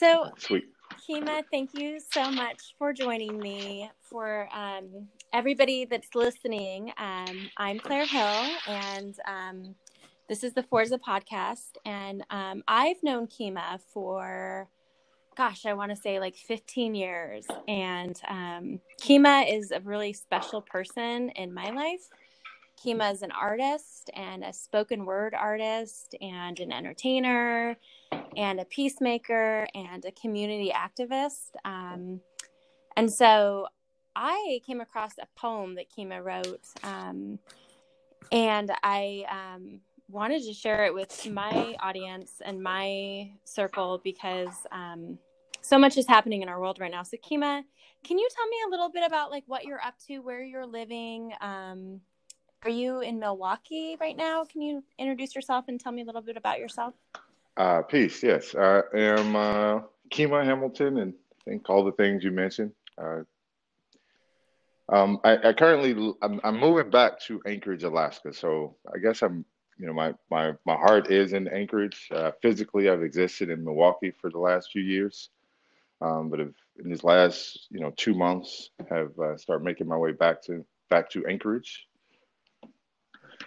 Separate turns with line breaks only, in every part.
So,
Sweet.
Kima, thank you so much for joining me. For um, everybody that's listening, um, I'm Claire Hill, and um, this is the Forza podcast. And um, I've known Kima for, gosh, I want to say like 15 years. And um, Kima is a really special person in my life. Kima is an artist and a spoken word artist and an entertainer and a peacemaker and a community activist. Um, and so I came across a poem that Kima wrote, um, and I um, wanted to share it with my audience and my circle because um, so much is happening in our world right now. So, Kima, can you tell me a little bit about like what you're up to, where you're living? Um, are you in Milwaukee right now? Can you introduce yourself and tell me a little bit about yourself?
Uh, peace. Yes, I am uh, Kima Hamilton, and I think all the things you mentioned. Uh, um, I, I currently I'm, I'm moving back to Anchorage, Alaska. So I guess I'm you know my my my heart is in Anchorage. Uh, physically, I've existed in Milwaukee for the last few years, um, but have, in these last you know two months have uh, started making my way back to back to Anchorage.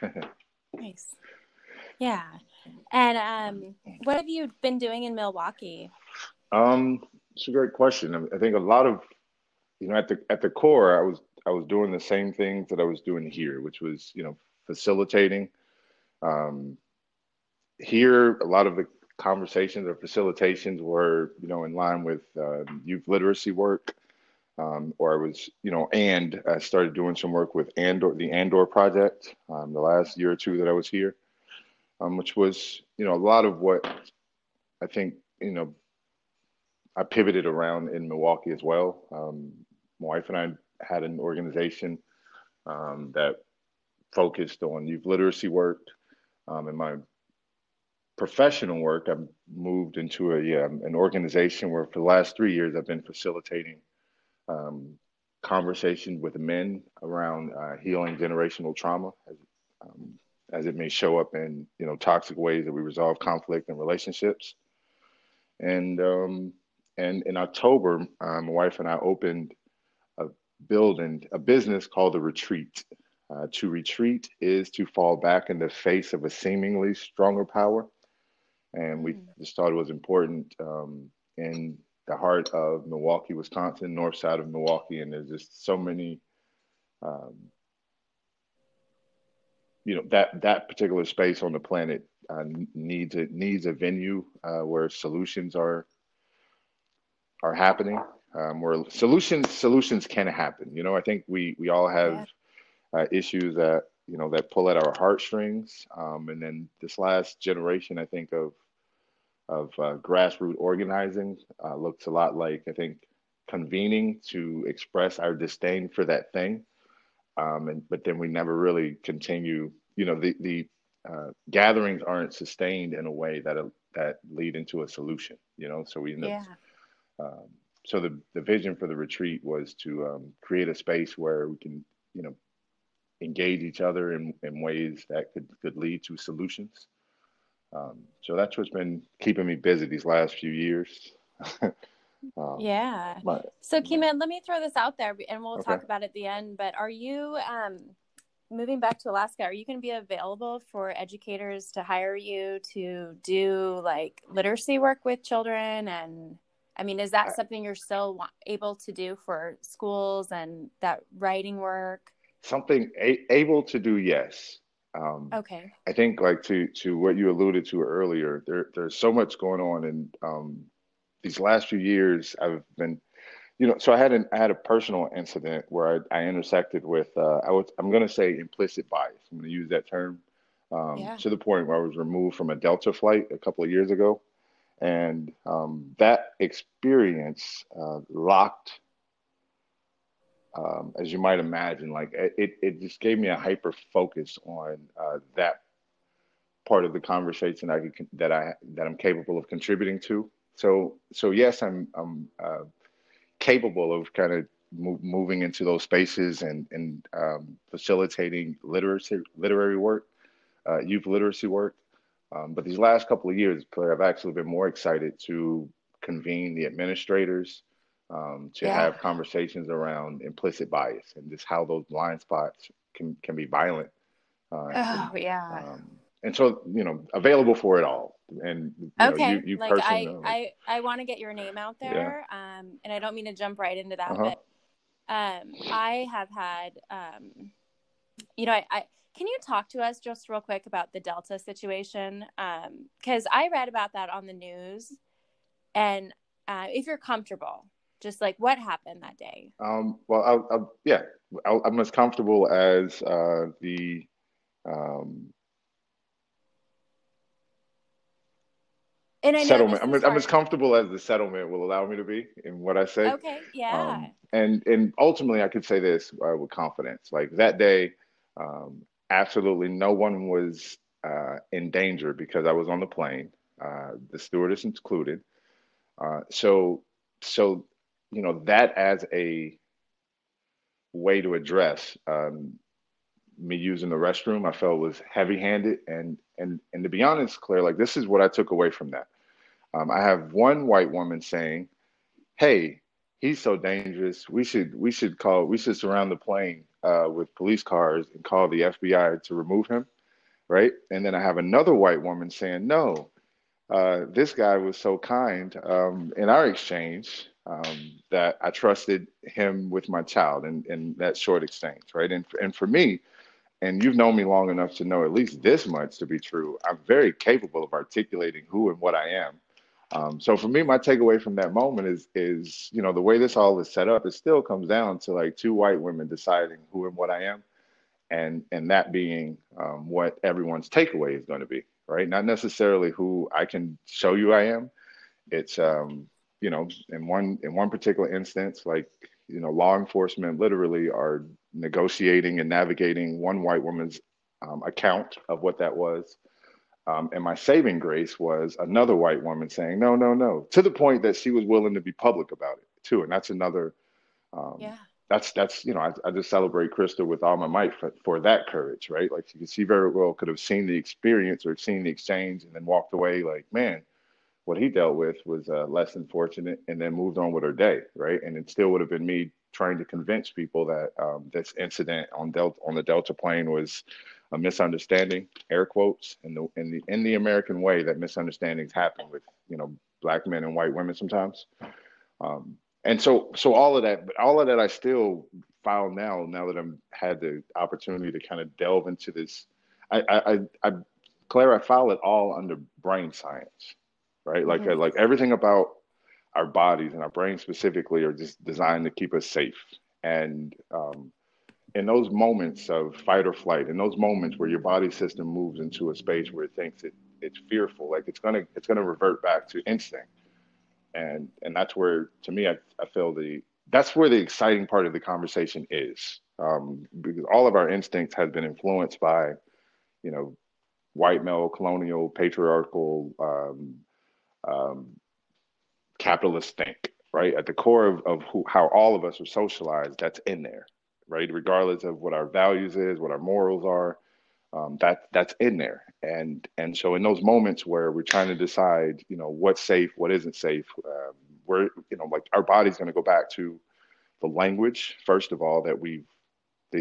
nice. Yeah. And um, what have you been doing in Milwaukee?
Um, it's a great question. I think a lot of, you know, at the at the core, I was I was doing the same things that I was doing here, which was you know facilitating. Um, here, a lot of the conversations or facilitations were you know in line with uh, youth literacy work, um, or I was you know and I started doing some work with Andor the Andor project um, the last year or two that I was here um, which was you know a lot of what I think you know I pivoted around in Milwaukee as well. Um, my wife and I had an organization um, that focused on youth literacy work. Um, in my professional work, I've moved into a yeah, an organization where for the last three years I've been facilitating um, conversations with men around uh, healing generational trauma. Um, as it may show up in you know toxic ways that we resolve conflict in relationships. And um, and in October, um, my wife and I opened a building, a business called the Retreat. Uh, to retreat is to fall back in the face of a seemingly stronger power, and we mm. just thought it was important um, in the heart of Milwaukee, Wisconsin, north side of Milwaukee, and there's just so many um, you know that that particular space on the planet uh, needs a needs a venue uh, where solutions are are happening um, where solutions solutions can happen you know i think we we all have yeah. uh, issues that you know that pull at our heartstrings um, and then this last generation i think of of uh, grassroots organizing uh, looks a lot like i think convening to express our disdain for that thing um, and but then we never really continue. You know, the the uh, gatherings aren't sustained in a way that uh, that lead into a solution. You know, so we end yeah. Um, so the the vision for the retreat was to um, create a space where we can, you know, engage each other in, in ways that could could lead to solutions. Um, so that's what's been keeping me busy these last few years.
Um, yeah. But, so, Kima, let me throw this out there, and we'll okay. talk about it at the end. But are you um, moving back to Alaska? Are you going to be available for educators to hire you to do like literacy work with children? And I mean, is that something you're still able to do for schools and that writing work?
Something a- able to do, yes. Um,
okay.
I think like to to what you alluded to earlier, there there's so much going on, and um, these last few years, I've been, you know, so I had an I had a personal incident where I, I intersected with uh, I was I'm going to say implicit bias. I'm going to use that term um, yeah. to the point where I was removed from a Delta flight a couple of years ago, and um, that experience uh, locked. Um, as you might imagine, like it, it just gave me a hyper focus on uh, that part of the conversation I could, that I that I'm capable of contributing to. So so yes, I'm I'm uh, capable of kind of moving into those spaces and and um, facilitating literacy literary work, uh, youth literacy work. Um, but these last couple of years, I've actually been more excited to convene the administrators um, to yeah. have conversations around implicit bias and just how those blind spots can can be violent.
Uh, oh and, yeah.
Um, and so you know, available for it all. And you
okay,
know, you, you
like I, know, I I want to get your name out there. Yeah. Um, and I don't mean to jump right into that, uh-huh. but um, I have had um, you know, I, I can you talk to us just real quick about the Delta situation? Because um, I read about that on the news, and uh, if you're comfortable, just like what happened that day.
Um, well, I'll, I'll, yeah, i am as comfortable as uh, the. Um, and I settlement. I'm, I'm, as comfortable as the settlement will allow me to be in what I say.
Okay. Yeah. Um,
and and ultimately, I could say this uh, with confidence. Like that day, um, absolutely no one was uh, in danger because I was on the plane, uh, the stewardess included. Uh, so, so you know that as a way to address um, me using the restroom, I felt was heavy-handed, and and and to be honest, Claire, like this is what I took away from that. Um, I have one white woman saying, "Hey, he's so dangerous. We should we should call we should surround the plane uh, with police cars and call the FBI to remove him, right? And then I have another white woman saying, no, uh, this guy was so kind um, in our exchange um, that I trusted him with my child in, in that short exchange, right? And, and for me, and you've known me long enough to know at least this much to be true, I'm very capable of articulating who and what I am um, so for me, my takeaway from that moment is is you know the way this all is set up, it still comes down to like two white women deciding who and what I am, and and that being um, what everyone's takeaway is going to be, right? Not necessarily who I can show you I am. It's um, you know in one in one particular instance, like you know law enforcement literally are negotiating and navigating one white woman's um, account of what that was um, and my saving grace was another white woman saying, no, no, no, to the point that she was willing to be public about it too. And that's another, um, yeah. That's that's you know I, I just celebrate Krista with all my might for, for that courage, right? Like she, she very well could have seen the experience or seen the exchange and then walked away like, man, what he dealt with was uh, less than fortunate, and then moved on with her day, right? And it still would have been me trying to convince people that um, this incident on Delta on the Delta plane was a misunderstanding, air quotes, in the in the in the American way that misunderstandings happen with you know black men and white women sometimes. Um, and so so all of that, but all of that I still file now. Now that I'm had the opportunity to kind of delve into this, I I, I, I Claire, I file it all under brain science, right? Like mm-hmm. like everything about our bodies and our brains specifically are just designed to keep us safe and um, in those moments of fight or flight, in those moments where your body system moves into a space where it thinks it, it's fearful, like it's gonna it's gonna revert back to instinct, and and that's where to me I, I feel the that's where the exciting part of the conversation is, um, because all of our instincts has been influenced by, you know, white male colonial patriarchal um, um, capitalist think right at the core of, of who, how all of us are socialized that's in there right? Regardless of what our values is, what our morals are, um, that that's in there. And and so in those moments where we're trying to decide, you know, what's safe, what isn't safe, um, we're you know like our body's going to go back to the language first of all that we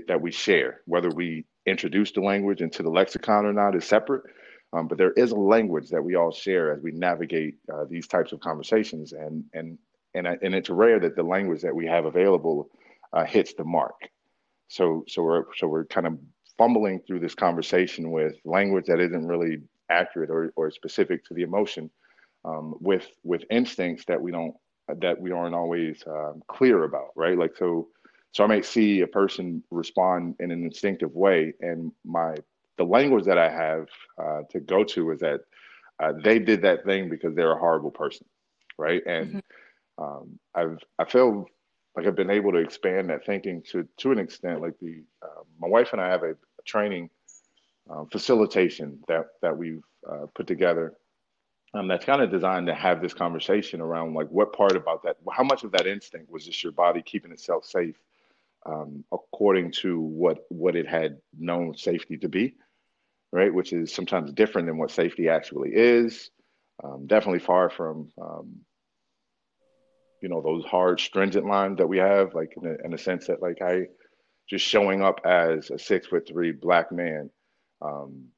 that we share, whether we introduce the language into the lexicon or not is separate. Um, but there is a language that we all share as we navigate uh, these types of conversations, and and and and it's rare that the language that we have available uh, hits the mark. So so we're so we're kind of fumbling through this conversation with language that isn't really accurate or, or specific to the emotion, um, with with instincts that we don't that we aren't always um, clear about, right? Like so so I might see a person respond in an instinctive way, and my the language that I have uh, to go to is that uh, they did that thing because they're a horrible person, right? And mm-hmm. um, I've I feel like I've been able to expand that thinking to to an extent. Like the uh, my wife and I have a, a training um, facilitation that that we've uh, put together. Um, that's kind of designed to have this conversation around like what part about that, how much of that instinct was just your body keeping itself safe um, according to what what it had known safety to be, right? Which is sometimes different than what safety actually is. Um, definitely far from um, you know, those hard, stringent lines that we have, like in a, in a sense that like I just showing up as a six foot three black man um,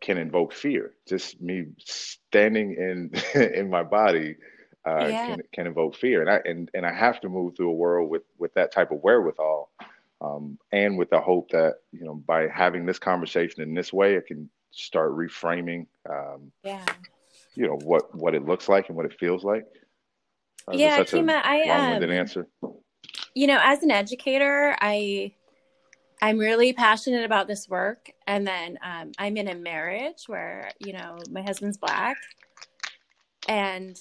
can invoke fear. Just me standing in in my body uh, yeah. can can invoke fear, and I and and I have to move through a world with with that type of wherewithal, um, and with the hope that you know by having this conversation in this way, it can start reframing. Um,
yeah.
You know what what it looks like and what it feels like.
Uh, yeah, Kima, I um,
answer.
You know, as an educator, I I'm really passionate about this work, and then um, I'm in a marriage where you know my husband's black, and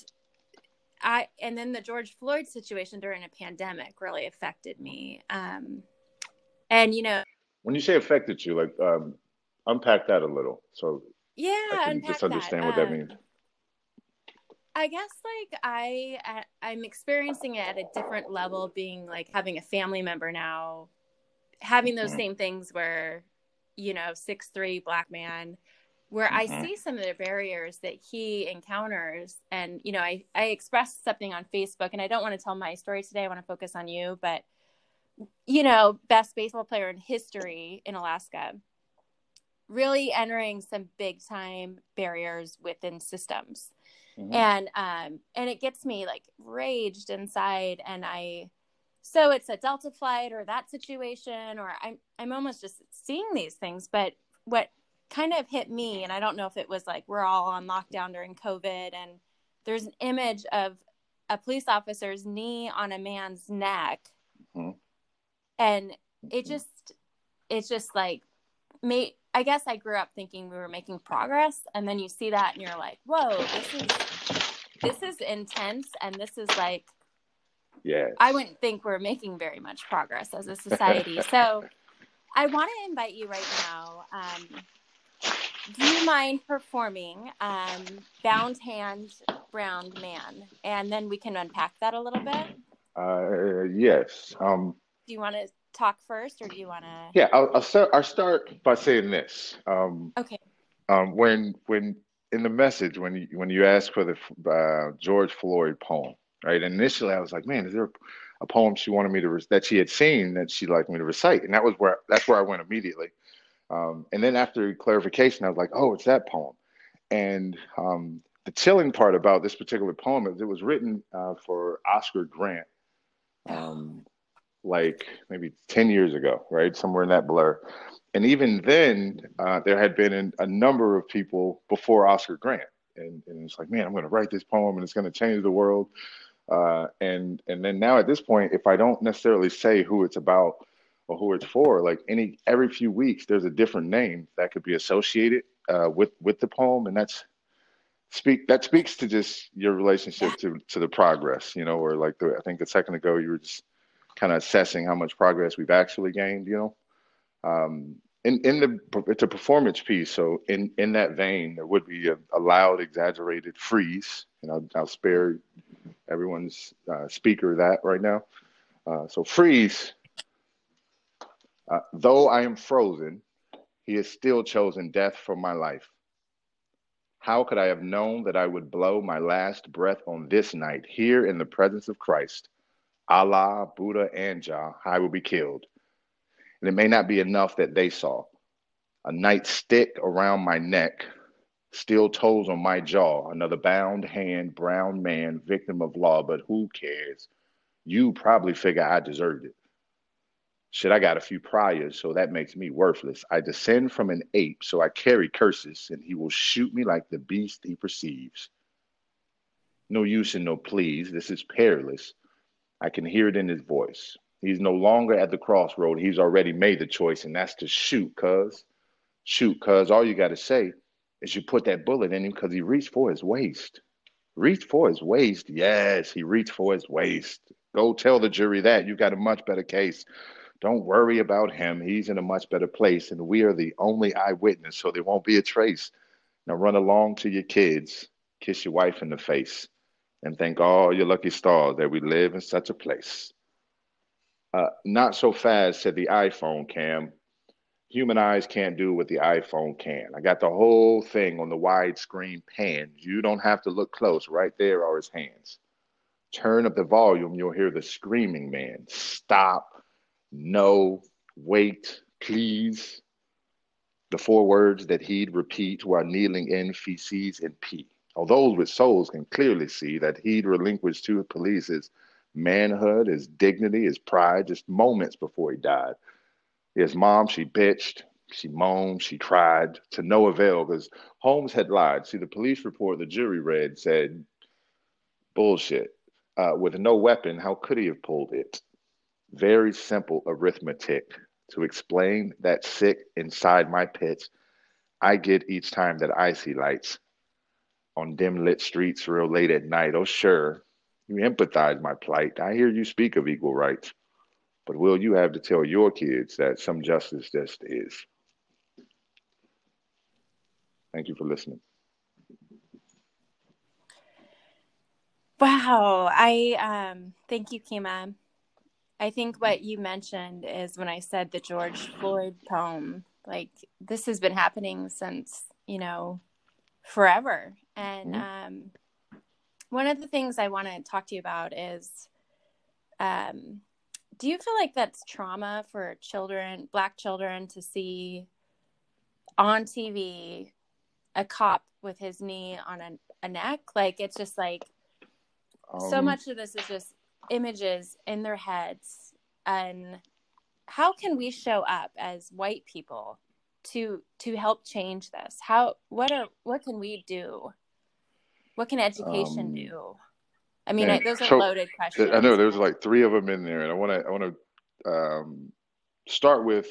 I and then the George Floyd situation during a pandemic really affected me. Um, and you know,
when you say affected you, like um, unpack that a little, so
yeah, I
can just understand that. what that um, means.
I guess like I I'm experiencing it at a different level, being like having a family member now, having those mm-hmm. same things where, you know, six three black man where mm-hmm. I see some of the barriers that he encounters. And, you know, I, I expressed something on Facebook and I don't want to tell my story today. I want to focus on you, but, you know, best baseball player in history in Alaska, really entering some big time barriers within systems. Mm-hmm. And, um, and it gets me like raged inside. And I, so it's a Delta flight or that situation, or I'm, I'm almost just seeing these things. But what kind of hit me and i don't know if it was like we're all on lockdown during covid and there's an image of a police officer's knee on a man's neck mm-hmm. And it mm-hmm. just it's just like me i guess i grew up thinking we were making progress and then you see that and you're like whoa this is this is intense and this is like
yeah
i wouldn't think we're making very much progress as a society so i want to invite you right now um, do you mind performing um, Bound Hand, Brown Man? And then we can unpack that a little bit.
Uh, yes. Um,
do you want to talk first or do you want to?
Yeah, I'll, I'll, start, I'll start by saying this. Um,
okay.
Um, when, when in the message, when you, when you asked for the uh, George Floyd poem, right? Initially, I was like, man, is there a poem she wanted me to, re- that she had seen that she'd like me to recite? And that was where, that's where I went immediately. Um, and then after clarification, I was like, oh, it's that poem. And um, the chilling part about this particular poem is it was written uh, for Oscar Grant, um, like maybe 10 years ago, right? Somewhere in that blur. And even then, uh, there had been an, a number of people before Oscar Grant. And, and it's like, man, I'm going to write this poem and it's going to change the world. Uh, and and then now at this point, if I don't necessarily say who it's about, or who it's for. Like any every few weeks, there's a different name that could be associated uh, with with the poem, and that's speak that speaks to just your relationship to to the progress, you know, or like the, I think a second ago you were just kind of assessing how much progress we've actually gained, you know. Um, in in the it's a performance piece, so in in that vein, there would be a, a loud, exaggerated freeze, and I'll, I'll spare everyone's uh, speaker that right now. Uh, so freeze uh, though I am frozen, he has still chosen death for my life. How could I have known that I would blow my last breath on this night, here in the presence of Christ? Allah, Buddha, and Jah, I will be killed. And it may not be enough that they saw. A night stick around my neck, steel toes on my jaw, another bound hand, brown man, victim of law, but who cares? You probably figure I deserved it. Shit, I got a few priors, so that makes me worthless. I descend from an ape, so I carry curses, and he will shoot me like the beast he perceives. No use and no pleas. This is perilous. I can hear it in his voice. He's no longer at the crossroad. He's already made the choice, and that's to shoot, cuz. Shoot, cuz. All you got to say is you put that bullet in him because he reached for his waist. Reached for his waist. Yes, he reached for his waist. Go tell the jury that. You've got a much better case. Don't worry about him. He's in a much better place, and we are the only eyewitness, so there won't be a trace. Now run along to your kids, kiss your wife in the face, and thank all your lucky stars that we live in such a place. Uh, not so fast, said the iPhone cam. Human eyes can't do what the iPhone can. I got the whole thing on the widescreen pan. You don't have to look close. Right there are his hands. turn up the volume, you'll hear the screaming man stop, no, wait, please. The four words that he'd repeat while kneeling in feces and pee. Although those with souls can clearly see that he'd relinquished to the police his manhood, his dignity, his pride just moments before he died. His mom, she bitched, she moaned, she cried to no avail because Holmes had lied. See, the police report the jury read said, bullshit. Uh, with no weapon, how could he have pulled it? Very simple arithmetic to explain that sick inside my pits I get each time that I see lights on dim lit streets real late at night. Oh, sure, you empathize my plight. I hear you speak of equal rights. But will you have to tell your kids that some justice just is? Thank you for listening.
Wow. I um thank you, Kima. I think what you mentioned is when I said the George Floyd poem, like this has been happening since, you know, forever. And mm-hmm. um one of the things I want to talk to you about is um do you feel like that's trauma for children, black children to see on TV a cop with his knee on a, a neck? Like it's just like um, so much of this is just images in their heads and how can we show up as white people to to help change this how what are what can we do what can education um, do? I mean I, those are so, loaded questions
i know there's like three of them in there and i want to i want to um, start with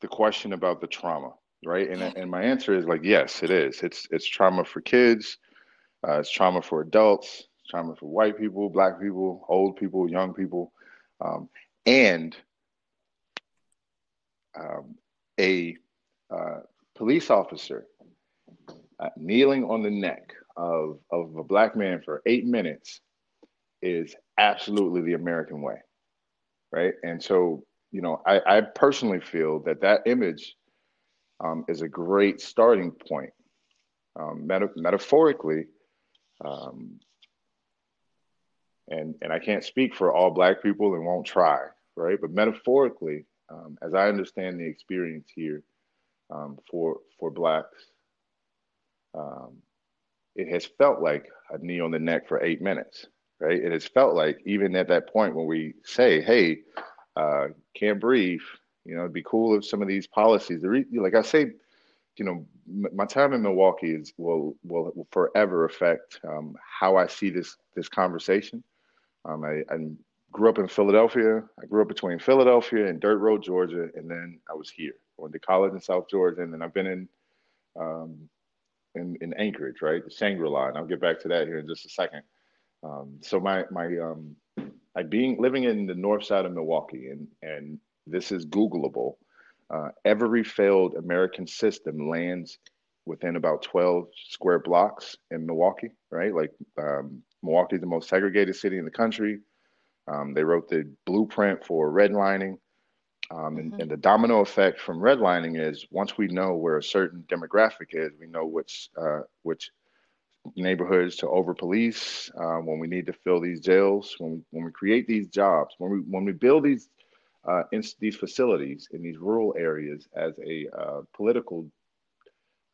the question about the trauma right? And, and my answer is like yes it is. It's it's trauma for kids uh, it's trauma for adults trauma for white people, black people, old people, young people, um, and um, a uh, police officer uh, kneeling on the neck of, of a black man for eight minutes is absolutely the American way, right? And so, you know, I, I personally feel that that image um, is a great starting point. Um, meta- metaphorically, um, and and I can't speak for all Black people and won't try, right? But metaphorically, um, as I understand the experience here um, for for Blacks, um, it has felt like a knee on the neck for eight minutes, right? It has felt like even at that point when we say, "Hey, uh, can't breathe," you know, it'd be cool if some of these policies, like I say, you know, my time in Milwaukee is will will, forever affect um, how I see this this conversation. Um, I, I, grew up in Philadelphia. I grew up between Philadelphia and Dirt Road, Georgia, and then I was here. I went to college in South Georgia, and then I've been in um, in, in Anchorage, right, the Shangri-La, and I'll get back to that here in just a second. Um, so my my um, I being living in the north side of Milwaukee, and and this is Googleable. Uh, every failed American system lands within about 12 square blocks in Milwaukee, right? Like um, Milwaukee is the most segregated city in the country. Um, they wrote the blueprint for redlining. Um, and, mm-hmm. and, the domino effect from redlining is once we know where a certain demographic is, we know which uh, which neighborhoods to over police uh, when we need to fill these jails, when we, when we create these jobs, when we when we build these uh, in, these facilities in these rural areas as a uh, political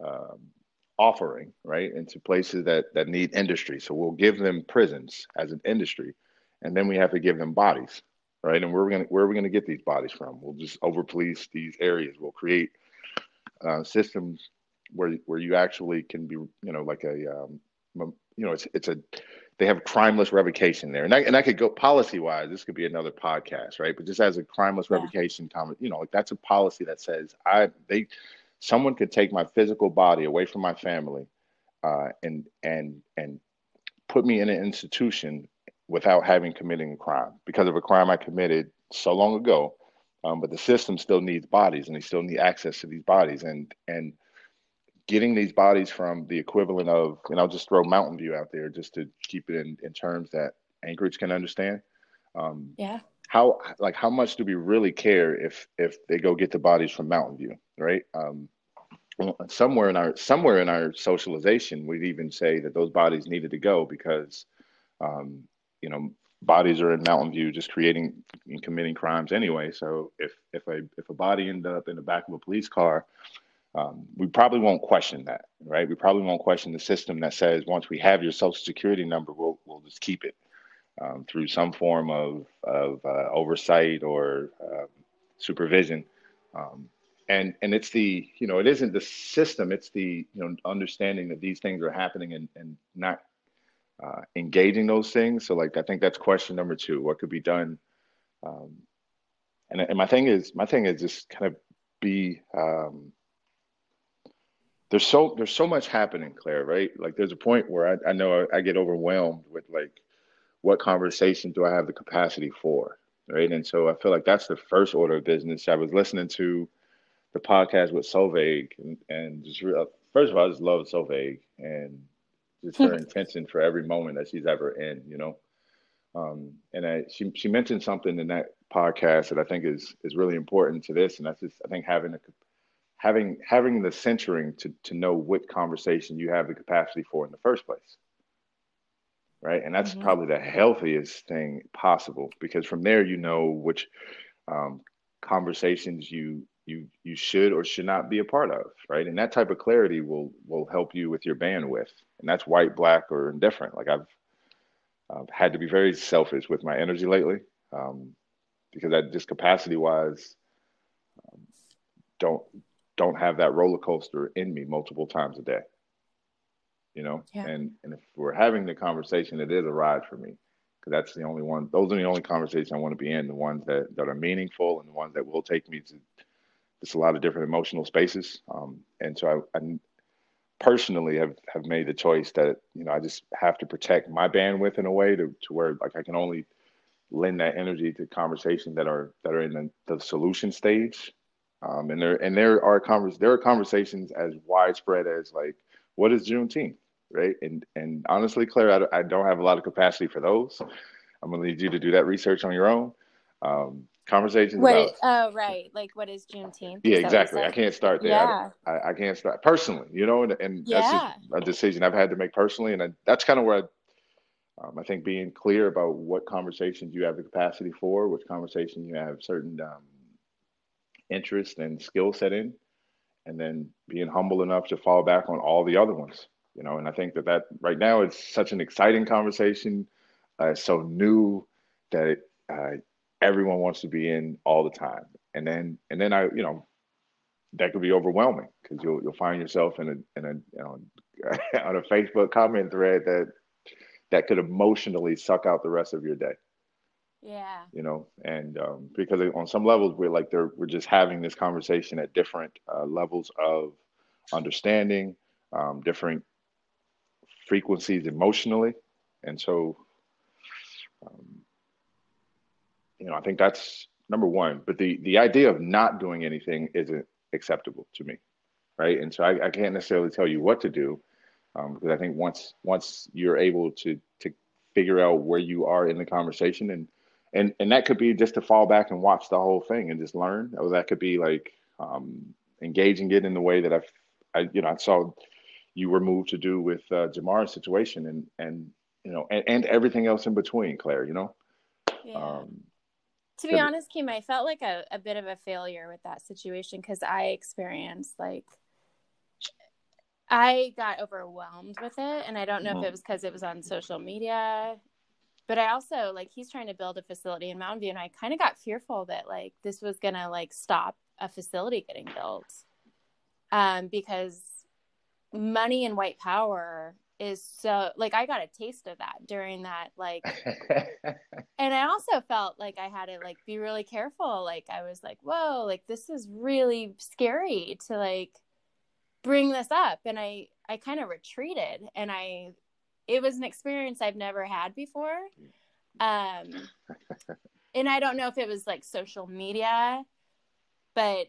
um, offering, right, into places that that need industry. So we'll give them prisons as an industry, and then we have to give them bodies, right? And we're gonna where are we gonna get these bodies from? We'll just over police these areas. We'll create uh, systems where where you actually can be, you know, like a um, you know, it's it's a they have crimeless revocation there, and I and I could go policy wise. This could be another podcast, right? But just as a crimeless yeah. revocation, comment, you know, like that's a policy that says I they someone could take my physical body away from my family uh, and and and put me in an institution without having committing a crime because of a crime I committed so long ago. Um, but the system still needs bodies, and they still need access to these bodies, and and getting these bodies from the equivalent of, and I'll just throw Mountain View out there just to keep it in in terms that Anchorage can understand.
Um, yeah.
How like how much do we really care if if they go get the bodies from Mountain View? right? Um, somewhere in our somewhere in our socialization, we'd even say that those bodies needed to go because um, you know, bodies are in Mountain View just creating and committing crimes anyway. So if if a if a body ended up in the back of a police car, um, we probably won't question that, right? We probably won't question the system that says once we have your social security number, we'll we'll just keep it um, through some form of of uh, oversight or uh, supervision. Um, and and it's the you know it isn't the system it's the you know understanding that these things are happening and and not uh, engaging those things. So like i think that's question number two what could be done? Um, and and my thing is my thing is just kind of be um, there's so there's so much happening claire right? Like there's a point where i, I know I, I get overwhelmed with like what conversation do i have the capacity for right? And so i feel like that's the first order of business. I was listening to the podcast with Solveig and, and just real, first of all, I just love Solveig and just her intention for every moment that she's ever in, you know. Um, and I, she she mentioned something in that podcast that I think is is really important to this, and that's just I think having a having having the centering to to know what conversation you have the capacity for in the first place right and that's mm-hmm. probably the healthiest thing possible because from there you know which um, conversations you you you should or should not be a part of, right? And that type of clarity will will help you with your bandwidth, and that's white, black, or indifferent. Like I've I've had to be very selfish with my energy lately, um, because I just capacity wise um, don't don't have that roller coaster in me multiple times a day. You know, yeah. and and if we're having the conversation, it is a ride for me because that's the only one. Those are the only conversations I want to be in. The ones that that are meaningful and the ones that will take me to just a lot of different emotional spaces. Um, and so I, I, personally have, have made the choice that, you know, I just have to protect my bandwidth in a way to, to where like I can only lend that energy to conversations that are, that are in the, the solution stage. Um, and there, and there are convers, there are conversations as widespread as like, what is Juneteenth? Right. And, and honestly, Claire, I, I don't have a lot of capacity for those. I'm to need you to do that research on your own. Um, conversations
what
about.
oh, right. Like, what is Juneteenth?
Yeah, exactly. I can't start there. Yeah. I, I, can't start personally, you know, and, and yeah. that's a decision I've had to make personally. And I, that's kind of where I, um, I think being clear about what conversations you have the capacity for, which conversation you have certain um, interest and skill set in, and then being humble enough to fall back on all the other ones, you know. And I think that that right now it's such an exciting conversation, uh, so new that it, uh, everyone wants to be in all the time. And then and then I, you know, that could be overwhelming because you'll you'll find yourself in a in a you know on a Facebook comment thread that that could emotionally suck out the rest of your day.
Yeah.
You know, and um, because on some levels we're like they're we're just having this conversation at different uh, levels of understanding, um, different frequencies emotionally, and so um, you know, I think that's number one. But the the idea of not doing anything isn't acceptable to me, right? And so I, I can't necessarily tell you what to do um, because I think once once you're able to to figure out where you are in the conversation and and and that could be just to fall back and watch the whole thing and just learn, or that could be like um, engaging it in the way that I've I you know I saw you were moved to do with uh, Jamar's situation and and you know and, and everything else in between, Claire. You know.
Yeah. Um, to be honest, Kim, I felt like a, a bit of a failure with that situation because I experienced like I got overwhelmed with it. And I don't know mm-hmm. if it was because it was on social media, but I also like he's trying to build a facility in Mountain View. And I kind of got fearful that like this was going to like stop a facility getting built um, because money and white power is so like I got a taste of that during that like and I also felt like I had to like be really careful. Like I was like whoa like this is really scary to like bring this up. And I I kind of retreated and I it was an experience I've never had before. Um and I don't know if it was like social media but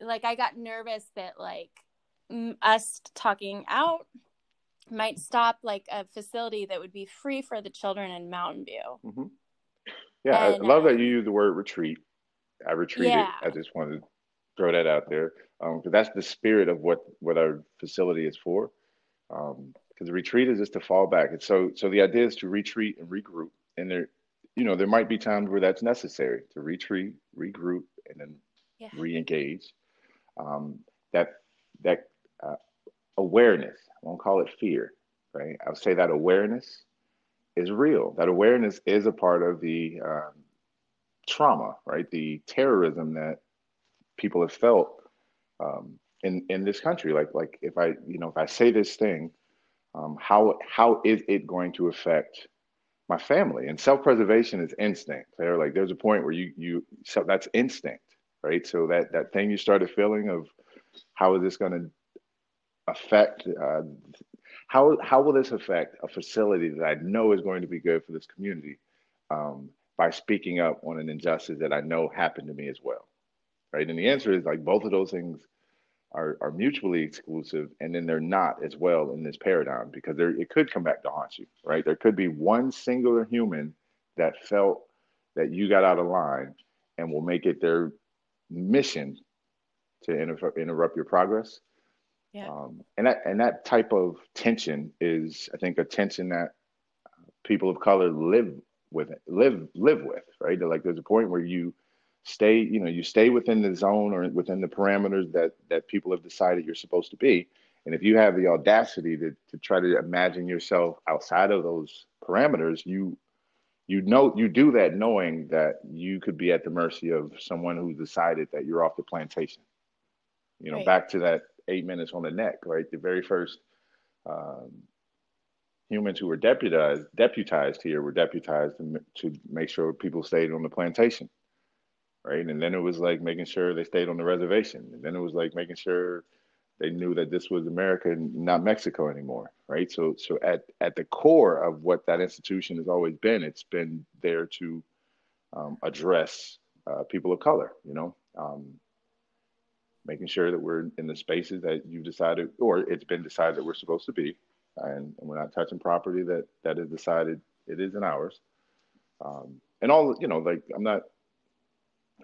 like I got nervous that like us talking out might stop like a facility that would be free for the children in Mountain View.
Mm-hmm. Yeah, and, I love that you use the word retreat. I retreated. Yeah. I just wanted to throw that out there because um, that's the spirit of what what our facility is for. Because um, the retreat is just to fall back. It's so so the idea is to retreat and regroup and there, you know, there might be times where that's necessary to retreat, regroup, and then yeah. re-engage. Um, that that uh, awareness, I won't call it fear, right? I'll say that awareness is real. That awareness is a part of the um, trauma, right? The terrorism that people have felt um, in in this country. Like like if I you know if I say this thing, um, how how is it going to affect my family? And self preservation is instinct. They're like there's a point where you you so that's instinct, right? So that that thing you started feeling of how is this going to affect uh, how how will this affect a facility that I know is going to be good for this community um, by speaking up on an injustice that I know happened to me as well, right? And the answer is like both of those things are, are mutually exclusive and then they're not as well in this paradigm because there it could come back to haunt you right there could be one singular human that felt that you got out of line and will make it their mission to inter- interrupt your progress yeah. Um, and that and that type of tension is i think a tension that people of color live with it live live with right like there's a point where you stay you know you stay within the zone or within the parameters that that people have decided you're supposed to be and if you have the audacity to to try to imagine yourself outside of those parameters you you know you do that knowing that you could be at the mercy of someone who decided that you're off the plantation you know right. back to that eight minutes on the neck right the very first um, humans who were deputized deputized here were deputized to, to make sure people stayed on the plantation right? And then it was like making sure they stayed on the reservation. And then it was like making sure they knew that this was America and not Mexico anymore, right? So, so at at the core of what that institution has always been, it's been there to um, address uh, people of color, you know, um, making sure that we're in the spaces that you've decided, or it's been decided that we're supposed to be, and, and we're not touching property that that is decided it isn't ours. Um, and all, you know, like I'm not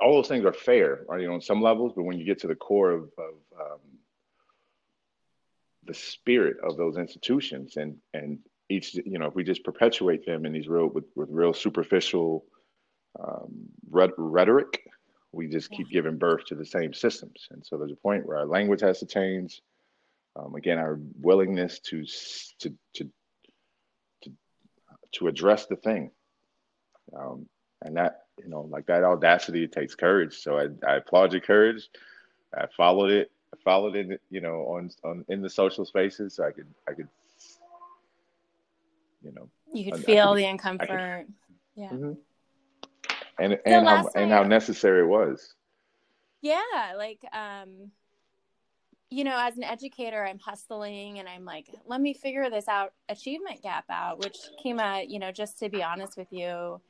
all those things are fair, right? You know, on some levels, but when you get to the core of, of um, the spirit of those institutions and and each, you know, if we just perpetuate them in these real with, with real superficial um, rhetoric, we just keep giving birth to the same systems. And so there's a point where our language has to change. Um, again, our willingness to to to to, to address the thing, um, and that you know, like that audacity it takes courage. So I, I applaud your courage. I followed it. I followed it, you know, on on in the social spaces, so I could I could, you know,
you could I, feel I could, the uncomfort. Could, yeah.
Mm-hmm. And so and how and how necessary it was.
Yeah, like um, you know, as an educator, I'm hustling and I'm like, let me figure this out achievement gap out, which came out, you know, just to be honest with you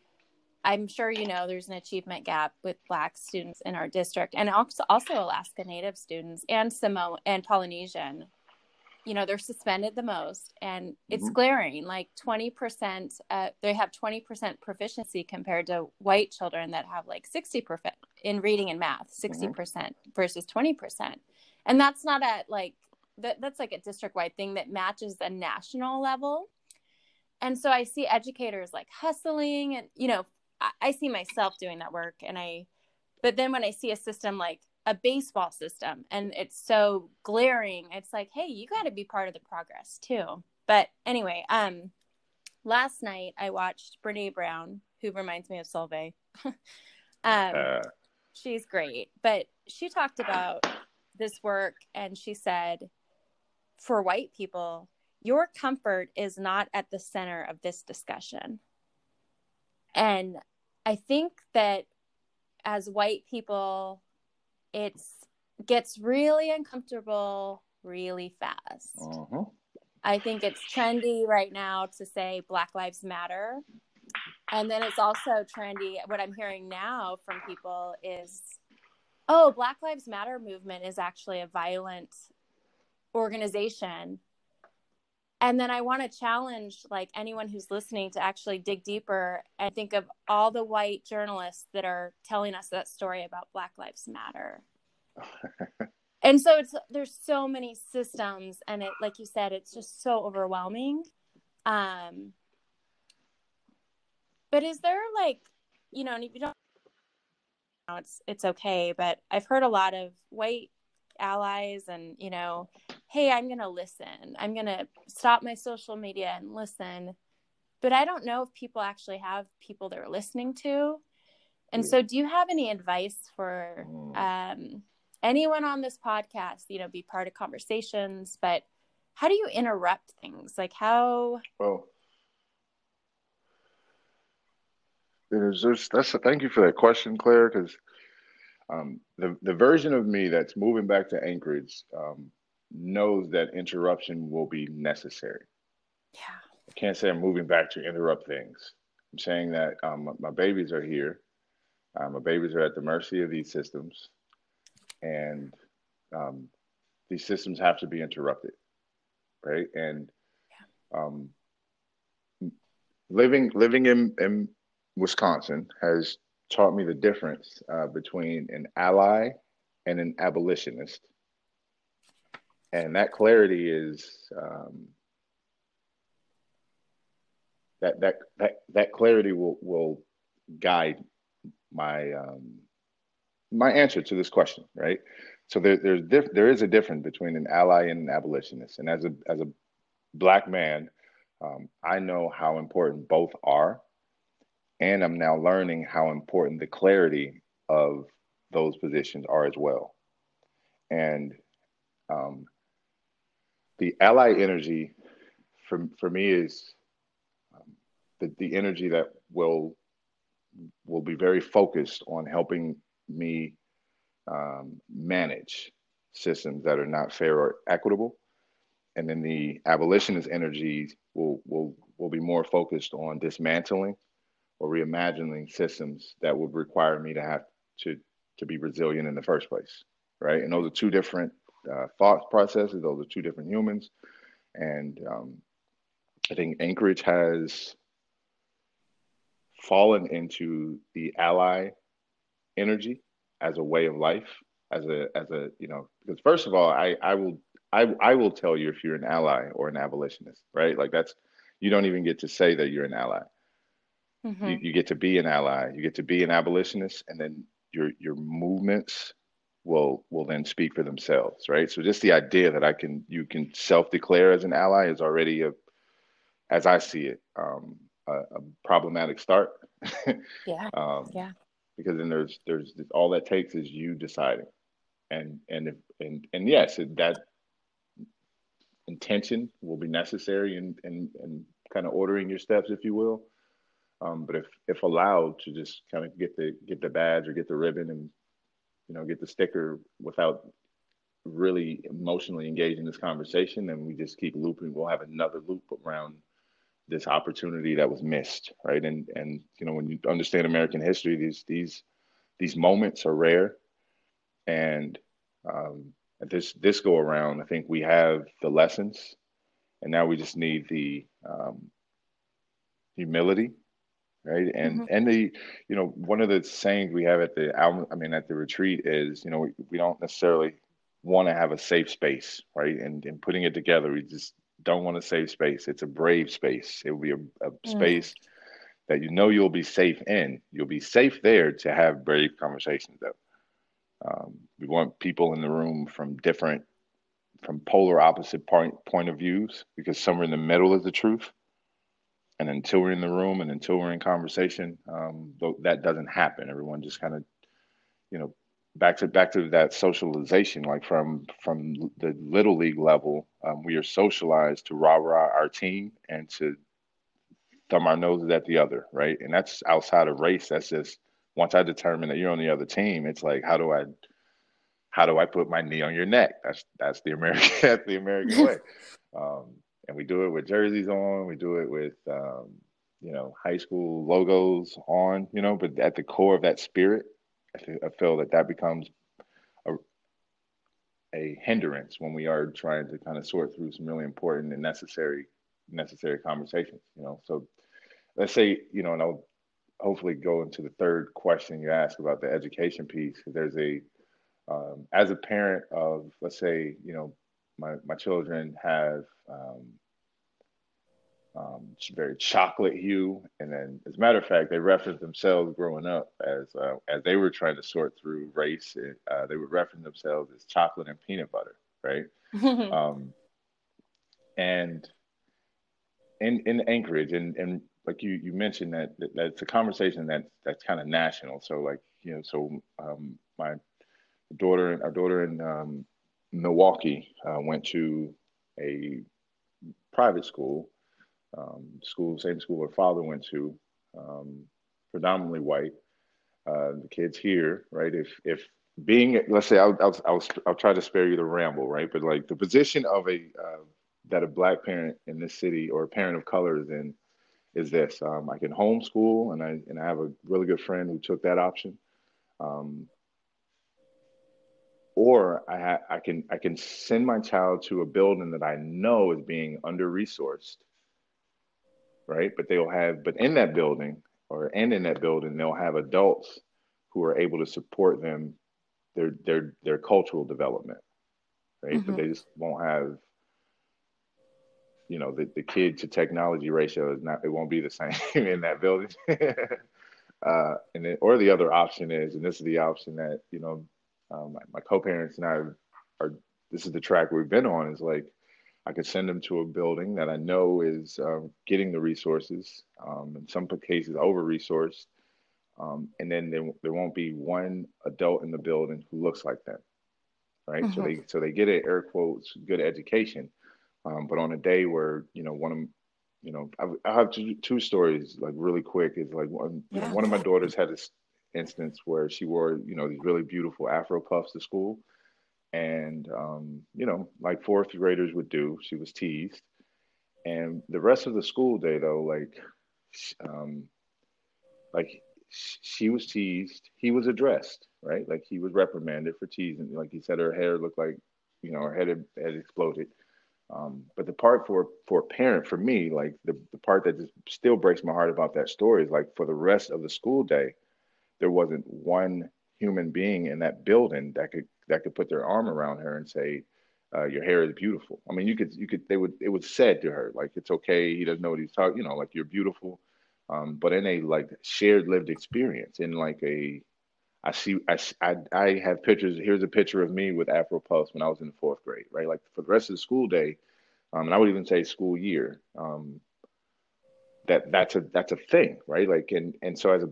I'm sure you know there's an achievement gap with Black students in our district, and also, also Alaska Native students and Samoan and Polynesian. You know, they're suspended the most, and it's mm-hmm. glaring. Like 20%, uh, they have 20% proficiency compared to white children that have like 60% in reading and math, 60 mm-hmm. versus 20%. And that's not at like, that, that's like a district wide thing that matches the national level. And so I see educators like hustling and, you know, I, I see myself doing that work and I but then when I see a system like a baseball system and it's so glaring, it's like, hey, you got to be part of the progress too. But anyway, um, last night I watched Brene Brown, who reminds me of Solveig. um, uh. She's great, but she talked about this work and she said, for white people, your comfort is not at the center of this discussion. And I think that as white people, it's gets really uncomfortable really fast. Uh-huh. I think it's trendy right now to say Black Lives Matter. And then it's also trendy. What I'm hearing now from people is, oh, Black Lives Matter movement is actually a violent organization and then i want to challenge like anyone who's listening to actually dig deeper and think of all the white journalists that are telling us that story about black lives matter and so it's there's so many systems and it like you said it's just so overwhelming um But is there like, you know, and if you don't, it's it's okay. But I've heard a lot of white allies, and you know, hey, I'm gonna listen. I'm gonna stop my social media and listen. But I don't know if people actually have people they're listening to. And so, do you have any advice for mm. um, anyone on this podcast? You know, be part of conversations, but how do you interrupt things? Like how?
Well, there's just that's a, thank you for that question, Claire, because um, the the version of me that's moving back to Anchorage um, knows that interruption will be necessary.
Yeah,
I can't say I'm moving back to interrupt things. I'm saying that um, my babies are here. Um, my babies are at the mercy of these systems, and um, these systems have to be interrupted, right? And um, living living in, in Wisconsin has taught me the difference uh, between an ally and an abolitionist. And that clarity is um, that that that that clarity will will guide my um, my answer to this question, right? So there, there's diff- there is a difference between an ally and an abolitionist, and as a as a black man, um, I know how important both are and I'm now learning how important the clarity of those positions are as well. And um, the ally energy for, for me is um, the, the energy that will will be very focused on helping me um, manage systems that are not fair or equitable. And then the abolitionist energies will will will be more focused on dismantling or reimagining systems that would require me to have to to be resilient in the first place, right? And those are two different uh, thought processes. Those are two different humans, and um, I think Anchorage has fallen into the ally energy as a way of life, as a as a you know, because first of all, I I will I I will tell you if you're an ally or an abolitionist, right? Like that's you don't even get to say that you're an ally Mm-hmm. You, you, get to be an ally. You get to be an abolitionist, and then your your movements will will then speak for themselves, right? So just the idea that I can you can self declare as an ally is already a, as I see it, um, a, a problematic start.
yeah.
um,
yeah.
Because then there's there's all that takes is you deciding, and and if, and and yes, it, that intention will be necessary and and and kind of ordering your steps, if you will. Um, but if if allowed to just kind of get the get the badge or get the ribbon and you know get the sticker without really emotionally engaging this conversation, then we just keep looping. We'll have another loop around this opportunity that was missed, right? And and you know when you understand American history, these these these moments are rare, and um, this this go around, I think we have the lessons, and now we just need the um, humility right? And mm-hmm. and the you know one of the sayings we have at the album i mean at the retreat is you know we, we don't necessarily want to have a safe space right? And in putting it together we just don't want to save space. It's a brave space. It will be a, a mm. space that you know you'll be safe in. You'll be safe there to have brave conversations though. Um, we want people in the room from different from polar opposite point point of views because somewhere in the middle is the truth and until we're in the room and until we're in conversation, um, that doesn't happen. Everyone just kind of, you know, back to back to that socialization. Like from from the little league level, um, we are socialized to rah rah our team and to thumb our noses at the other, right? And that's outside of race. That's just once I determine that you're on the other team, it's like how do I how do I put my knee on your neck? That's that's the American that's the American way. Um, and we do it with jerseys on. We do it with um, you know high school logos on. You know, but at the core of that spirit, I, feel, that that becomes a a hindrance when we are trying to kind of sort through some really important and necessary necessary conversations. You know, so let's say you know, and I'll hopefully go into the third question you asked about the education piece. There's a um, as a parent of let's say you know my my children have um, um, very chocolate hue. And then, as a matter of fact, they referenced themselves growing up as uh, as they were trying to sort through race. Uh, they would reference themselves as chocolate and peanut butter, right? um, and in in Anchorage, and and like you you mentioned that, that that's a conversation that that's kind of national. So like you know, so um, my daughter, our daughter and um, Milwaukee, uh, went to a private school um, school, same school her father went to, um, predominantly white. Uh, the kids here, right? If if being, let's say, I'll, I'll I'll I'll try to spare you the ramble, right? But like the position of a uh, that a black parent in this city or a parent of color is in is this: um, I can homeschool, and I and I have a really good friend who took that option. Um, or I, ha- I can I can send my child to a building that I know is being under resourced right? But they'll have, but in that building or and in that building, they'll have adults who are able to support them their their their cultural development, right? Mm-hmm. But they just won't have, you know, the, the kid to technology ratio is not it won't be the same in that building. uh, and then, or the other option is, and this is the option that you know, um, my, my co-parents and I are. This is the track we've been on. Is like I could send them to a building that I know is um, getting the resources, um, in some cases over resourced, um, and then there, there won't be one adult in the building who looks like them, right? Mm-hmm. So they so they get an air quotes good education, um, but on a day where you know one of you know I, I have two, two stories like really quick is like one yeah. you know, one of my daughters had this instance where she wore you know these really beautiful afro puffs to school and um, you know, like fourth graders would do, she was teased. And the rest of the school day, though, like, um, like she was teased, he was addressed, right? Like he was reprimanded for teasing. Like he said, her hair looked like, you know, her head had, had exploded. Um, but the part for for a parent, for me, like the, the part that just still breaks my heart about that story is like for the rest of the school day, there wasn't one human being in that building that could that could put their arm around her and say, uh, "Your hair is beautiful." I mean, you could you could they would it was said to her like it's okay. He doesn't know what he's talking. You know, like you're beautiful. Um, but in a like shared lived experience, in like a I see, I, I, I have pictures. Here's a picture of me with Afro Puffs when I was in the fourth grade, right? Like for the rest of the school day, um, and I would even say school year. Um, that that's a that's a thing, right? Like, and and so as a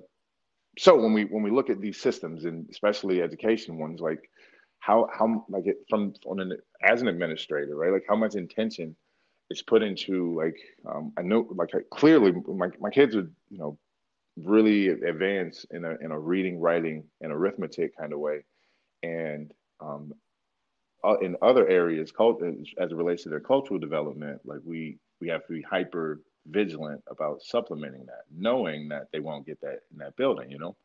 so when we when we look at these systems and especially education ones, like how how like it from on an as an administrator, right? Like how much intention is put into like um, I know like clearly my my kids would you know really advance in a in a reading, writing, and arithmetic kind of way, and um, uh, in other areas, cult as it relates to their cultural development, like we we have to be hyper vigilant about supplementing that, knowing that they won't get that in that building, you know?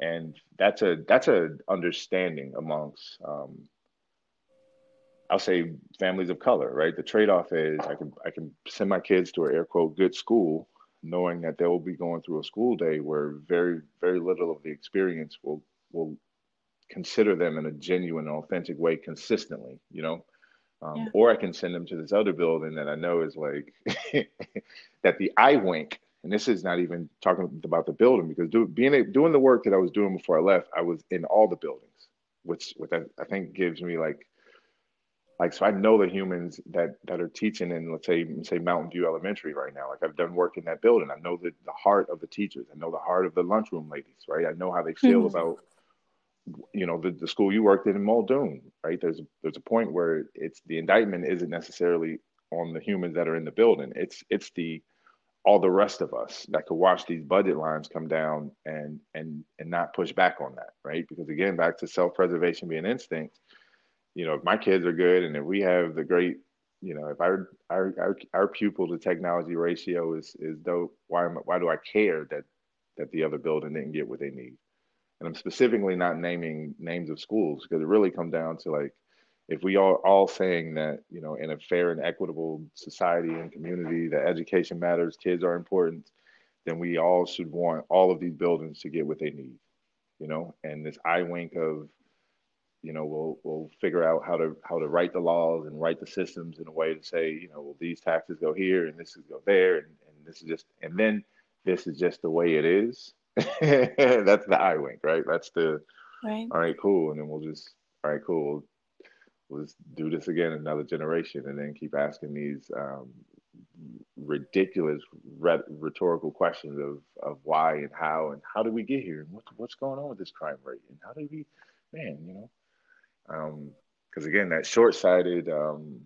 And that's a that's a understanding amongst um, I'll say families of color, right? The trade-off is I can I can send my kids to an air quote good school, knowing that they will be going through a school day where very, very little of the experience will will consider them in a genuine, authentic way consistently, you know? Um, yeah. Or I can send them to this other building that I know is like that the eye wink. And this is not even talking about the building because do, being a, doing the work that I was doing before I left, I was in all the buildings, which which I, I think gives me like like so I know the humans that that are teaching in let's say say Mountain View Elementary right now. Like I've done work in that building. I know the the heart of the teachers. I know the heart of the lunchroom ladies. Right. I know how they feel mm-hmm. about you know the, the school you worked in in Muldoon, right? There's there's a point where it's the indictment isn't necessarily on the humans that are in the building. It's it's the all the rest of us that could watch these budget lines come down and and and not push back on that, right? Because again, back to self-preservation being instinct, you know, if my kids are good and if we have the great, you know, if our our our, our pupil to technology ratio is is dope, why am, why do I care that that the other building didn't get what they need? And I'm specifically not naming names of schools because it really comes down to like if we are all saying that you know in a fair and equitable society and community that education matters, kids are important, then we all should want all of these buildings to get what they need, you know. And this eye wink of you know, we'll we'll figure out how to how to write the laws and write the systems in a way to say, you know, well, these taxes go here and this is go there and, and this is just and then this is just the way it is. That's the eye wink, right? That's the
right.
all right, cool. And then we'll just all right, cool. We'll just do this again another generation and then keep asking these um, ridiculous rhetorical questions of, of why and how and how did we get here and what's what's going on with this crime rate and how did we man you know because um, again, that short-sighted um,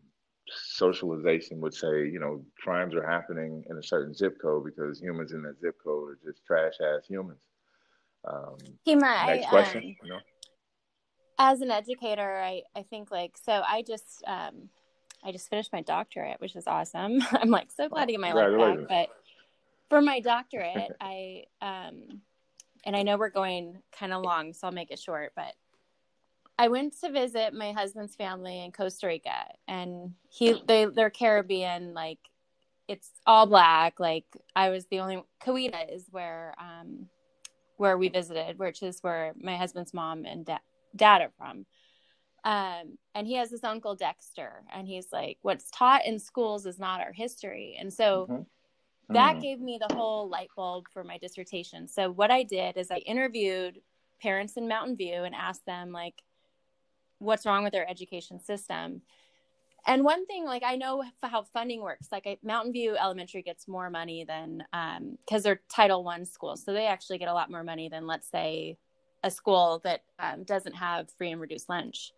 socialization would say, you know, crimes are happening in a certain zip code because humans in that zip code are just trash ass humans. Um,
Kima,
next
I,
question.
Um,
you know?
As an educator, I, I think like so. I just um, I just finished my doctorate, which is awesome. I'm like so glad to get my life back. But for my doctorate, I um, and I know we're going kind of long, so I'll make it short. But I went to visit my husband's family in Costa Rica, and he they they're Caribbean, like it's all black. Like I was the only Cahuita is where um where we visited, which is where my husband's mom and da- dad are from. Um, and he has this uncle Dexter, and he's like, "What's taught in schools is not our history," and so. Mm-hmm. That mm. gave me the whole light bulb for my dissertation. So what I did is I interviewed parents in Mountain View and asked them like what's wrong with their education system. And one thing like i know how funding works. Like I, mountain view elementary gets more money than because um, they're title one schools. So they actually get a lot more money than let's say a school that um, doesn't have free and reduced lunch.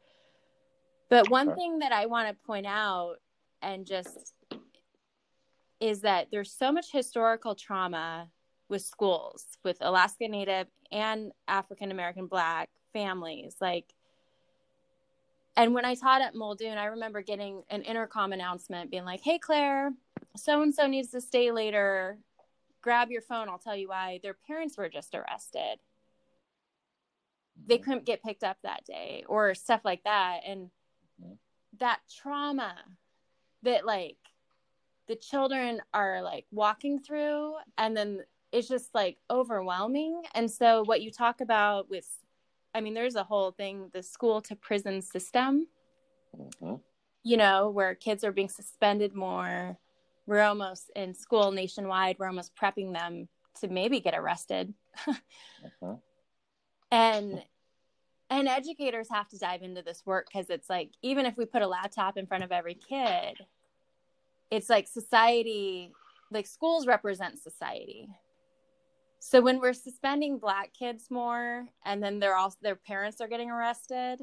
But one okay. thing that i want to point out and just is that there's so much historical trauma with schools with alaska native and african american black families. Like and when I taught at Muldoon, I remember getting an intercom announcement being like, "Hey Claire, so and so needs to stay later. Grab your phone. I'll tell you why. Their parents were just arrested. They mm-hmm. couldn't get picked up that day, or stuff like that." And mm-hmm. that trauma that like the children are like walking through, and then it's just like overwhelming. And so, what you talk about with I mean, there's a whole thing, the school to prison system, mm-hmm. you know, where kids are being suspended more. We're almost in school nationwide, we're almost prepping them to maybe get arrested. mm-hmm. And and educators have to dive into this work because it's like even if we put a laptop in front of every kid, it's like society, like schools represent society so when we're suspending black kids more and then they're also their parents are getting arrested,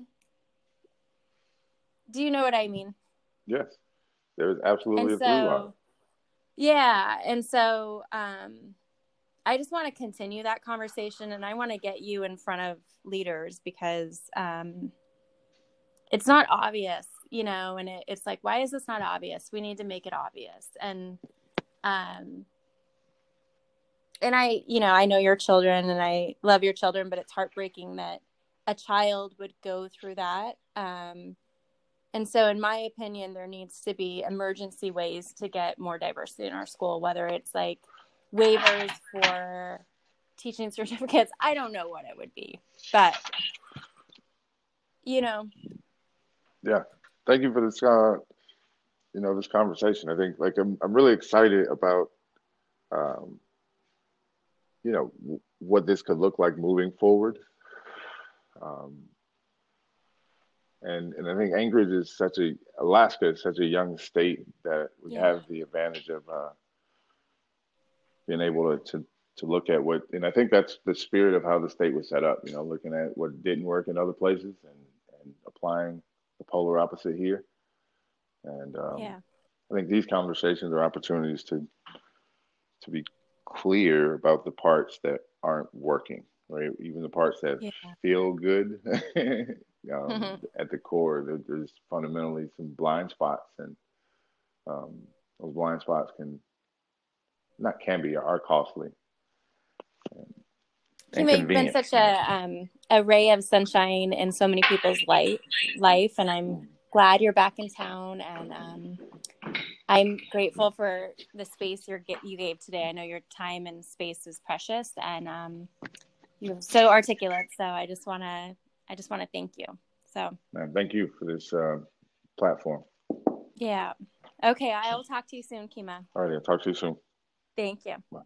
do you know what I mean?
Yes. There's absolutely
and a so, line. Yeah, and so um I just want to continue that conversation and I want to get you in front of leaders because um it's not obvious, you know, and it, it's like why is this not obvious? We need to make it obvious. And um and I, you know, I know your children and I love your children, but it's heartbreaking that a child would go through that. Um, and so, in my opinion, there needs to be emergency ways to get more diversity in our school, whether it's like waivers for teaching certificates. I don't know what it would be, but you know.
Yeah. Thank you for this, uh, you know, this conversation. I think like I'm, I'm really excited about, um, you know what this could look like moving forward. Um, and and I think Anchorage is such a Alaska is such a young state that we yeah. have the advantage of uh, being able to, to to look at what and I think that's the spirit of how the state was set up. You know, looking at what didn't work in other places and and applying the polar opposite here. And um, yeah. I think these conversations are opportunities to to be clear about the parts that aren't working, right? Even the parts that yeah. feel good. um, mm-hmm. At the core, there, there's fundamentally some blind spots, and um, those blind spots can not can be are costly.
And, You've been such a um, a ray of sunshine in so many people's life, life, and I'm glad you're back in town. And um, I'm grateful for the space you you gave today. I know your time and space is precious, and um, you're so articulate. So I just want to I just want to thank you. So,
man, thank you for this uh, platform.
Yeah. Okay. I will talk to you soon, Kima.
All right. I'll talk to you soon.
Thank you.
Bye.